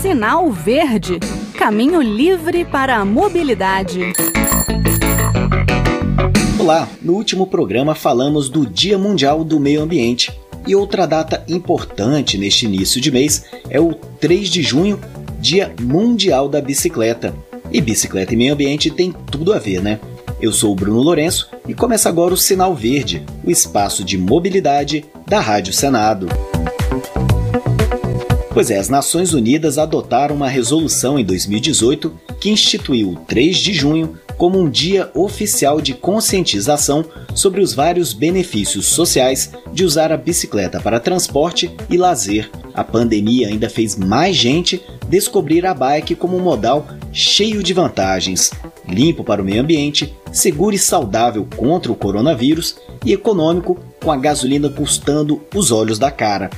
Sinal Verde Caminho livre para a mobilidade. Olá, no último programa falamos do Dia Mundial do Meio Ambiente. E outra data importante neste início de mês é o 3 de junho, Dia Mundial da Bicicleta. E bicicleta e meio ambiente tem tudo a ver, né? Eu sou o Bruno Lourenço e começa agora o Sinal Verde, o espaço de mobilidade da Rádio Senado. Pois é, as Nações Unidas adotaram uma resolução em 2018 que instituiu o 3 de junho como um dia oficial de conscientização sobre os vários benefícios sociais de usar a bicicleta para transporte e lazer. A pandemia ainda fez mais gente descobrir a bike como um modal cheio de vantagens, limpo para o meio ambiente, seguro e saudável contra o coronavírus e econômico, com a gasolina custando os olhos da cara.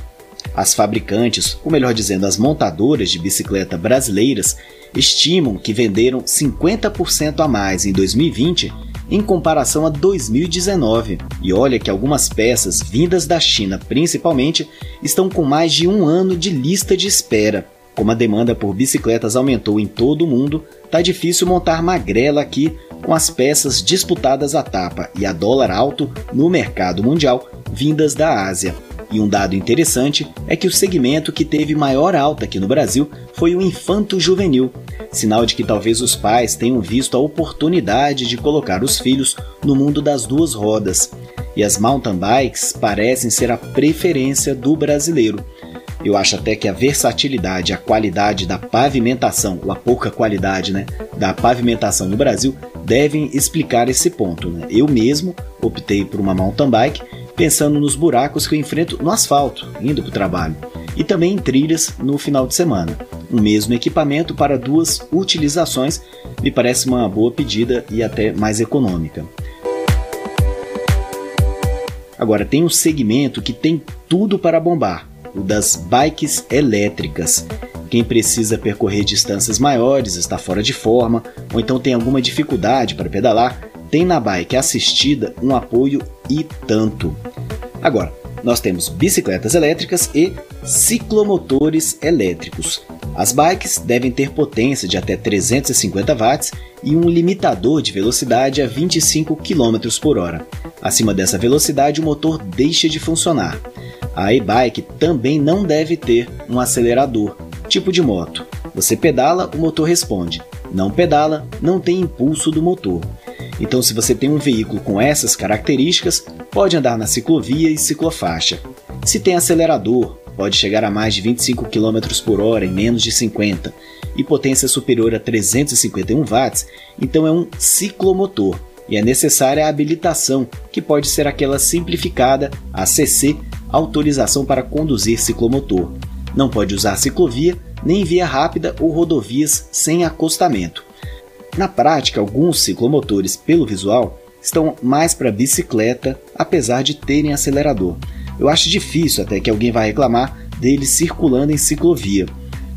As fabricantes, ou melhor dizendo, as montadoras de bicicleta brasileiras, estimam que venderam 50% a mais em 2020 em comparação a 2019. E olha que algumas peças vindas da China, principalmente, estão com mais de um ano de lista de espera. Como a demanda por bicicletas aumentou em todo o mundo, tá difícil montar magrela aqui com as peças disputadas a tapa e a dólar alto no mercado mundial vindas da Ásia. E um dado interessante é que o segmento que teve maior alta aqui no Brasil foi o infanto-juvenil, sinal de que talvez os pais tenham visto a oportunidade de colocar os filhos no mundo das duas rodas. E as mountain bikes parecem ser a preferência do brasileiro. Eu acho até que a versatilidade, a qualidade da pavimentação, ou a pouca qualidade né, da pavimentação no Brasil, devem explicar esse ponto. Né? Eu mesmo optei por uma mountain bike pensando nos buracos que eu enfrento no asfalto, indo para o trabalho, e também em trilhas no final de semana. O mesmo equipamento para duas utilizações me parece uma boa pedida e até mais econômica. Agora, tem um segmento que tem tudo para bombar: o das bikes elétricas. Quem precisa percorrer distâncias maiores, está fora de forma, ou então tem alguma dificuldade para pedalar, tem na bike assistida um apoio e tanto. Agora, nós temos bicicletas elétricas e ciclomotores elétricos. As bikes devem ter potência de até 350 watts e um limitador de velocidade a 25 km por hora. Acima dessa velocidade, o motor deixa de funcionar. A e-bike também não deve ter um acelerador, tipo de moto. Você pedala, o motor responde. Não pedala, não tem impulso do motor. Então, se você tem um veículo com essas características, pode andar na ciclovia e ciclofaixa. Se tem acelerador, pode chegar a mais de 25 km por hora em menos de 50 e potência superior a 351 watts, então é um ciclomotor e é necessária a habilitação, que pode ser aquela simplificada, ACC, autorização para conduzir ciclomotor. Não pode usar ciclovia, nem via rápida ou rodovias sem acostamento. Na prática, alguns ciclomotores, pelo visual, estão mais para bicicleta, apesar de terem acelerador. Eu acho difícil até que alguém vá reclamar deles circulando em ciclovia.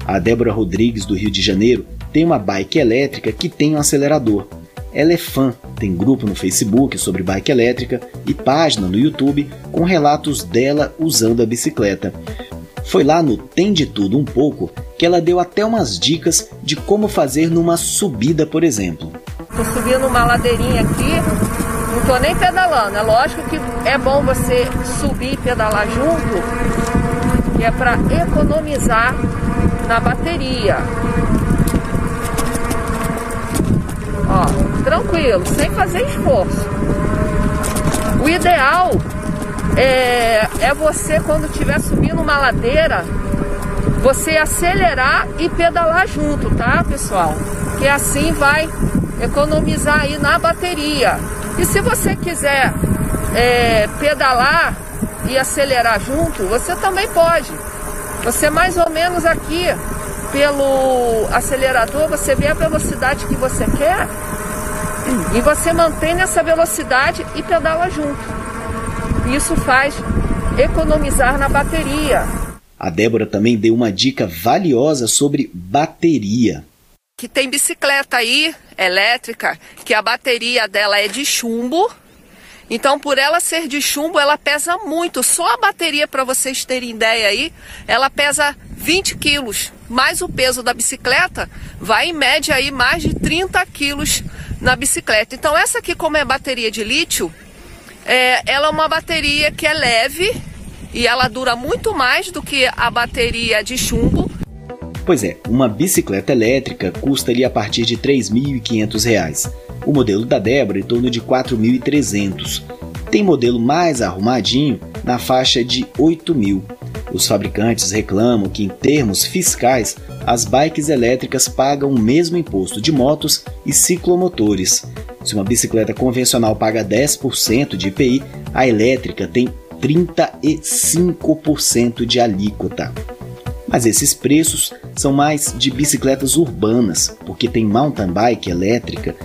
A Débora Rodrigues, do Rio de Janeiro, tem uma bike elétrica que tem um acelerador. Ela é fã, tem grupo no Facebook sobre bike elétrica e página no YouTube com relatos dela usando a bicicleta. Foi lá no Tem de Tudo um pouco que ela deu até umas dicas de como fazer numa subida, por exemplo. Tô subindo uma ladeirinha aqui, não tô nem pedalando. É lógico que é bom você subir e pedalar junto, que é para economizar na bateria. Ó, tranquilo, sem fazer esforço. O ideal é, é você quando estiver subindo uma ladeira você acelerar e pedalar junto, tá, pessoal? Que assim vai economizar aí na bateria. E se você quiser é, pedalar e acelerar junto, você também pode. Você mais ou menos aqui pelo acelerador, você vê a velocidade que você quer e você mantém nessa velocidade e pedala junto. Isso faz economizar na bateria. A Débora também deu uma dica valiosa sobre bateria. Que tem bicicleta aí, elétrica, que a bateria dela é de chumbo Então, por ela ser de chumbo, ela pesa muito. Só a bateria, para vocês terem ideia aí, ela pesa 20 quilos. Mais o peso da bicicleta vai em média aí mais de 30 quilos na bicicleta. Então, essa aqui, como é bateria de lítio, é, ela é uma bateria que é leve e ela dura muito mais do que a bateria de chumbo. Pois é, uma bicicleta elétrica custa ali a partir de R$ 3.500. O modelo da Débora em torno de R$ 4.300. Tem modelo mais arrumadinho na faixa de R$ 8.000. Os fabricantes reclamam que, em termos fiscais, as bikes elétricas pagam o mesmo imposto de motos e ciclomotores. Se uma bicicleta convencional paga 10% de IPI, a elétrica tem 35% de alíquota. Mas esses preços são mais de bicicletas urbanas, porque tem mountain bike elétrica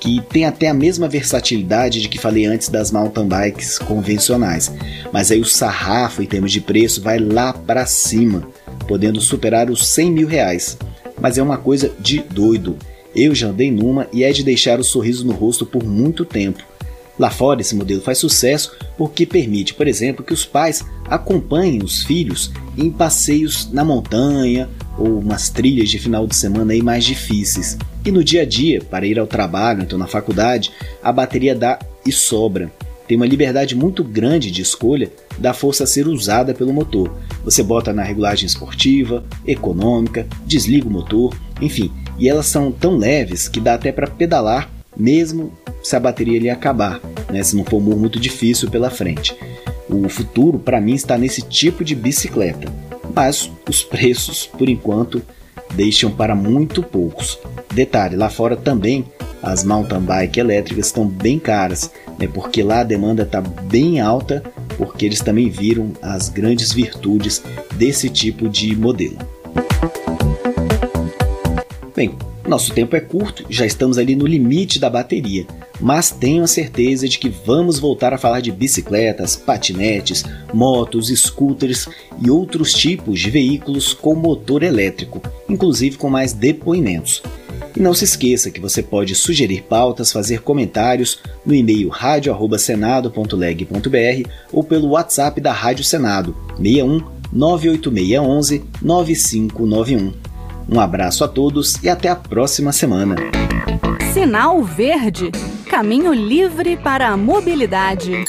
que tem até a mesma versatilidade de que falei antes das mountain bikes convencionais. Mas aí o sarrafo em termos de preço vai lá para cima, podendo superar os 100 mil reais. Mas é uma coisa de doido. Eu já andei numa e é de deixar o sorriso no rosto por muito tempo. Lá fora, esse modelo faz sucesso porque permite, por exemplo, que os pais acompanhem os filhos em passeios na montanha ou umas trilhas de final de semana aí mais difíceis. E no dia a dia, para ir ao trabalho, então na faculdade, a bateria dá e sobra. Tem uma liberdade muito grande de escolha da força a ser usada pelo motor. Você bota na regulagem esportiva, econômica, desliga o motor, enfim, e elas são tão leves que dá até para pedalar mesmo se a bateria ali acabar, né, se não for um muito difícil pela frente. O futuro, para mim, está nesse tipo de bicicleta, mas os preços, por enquanto, deixam para muito poucos. Detalhe: lá fora também as mountain bike elétricas estão bem caras, né, porque lá a demanda está bem alta, porque eles também viram as grandes virtudes desse tipo de modelo. Bem, nosso tempo é curto, já estamos ali no limite da bateria, mas tenho a certeza de que vamos voltar a falar de bicicletas, patinetes, motos, scooters e outros tipos de veículos com motor elétrico, inclusive com mais depoimentos. E não se esqueça que você pode sugerir pautas, fazer comentários no e-mail radio@senado.leg.br ou pelo WhatsApp da Rádio Senado 61 98611 9591. Um abraço a todos e até a próxima semana. Sinal Verde Caminho livre para a mobilidade.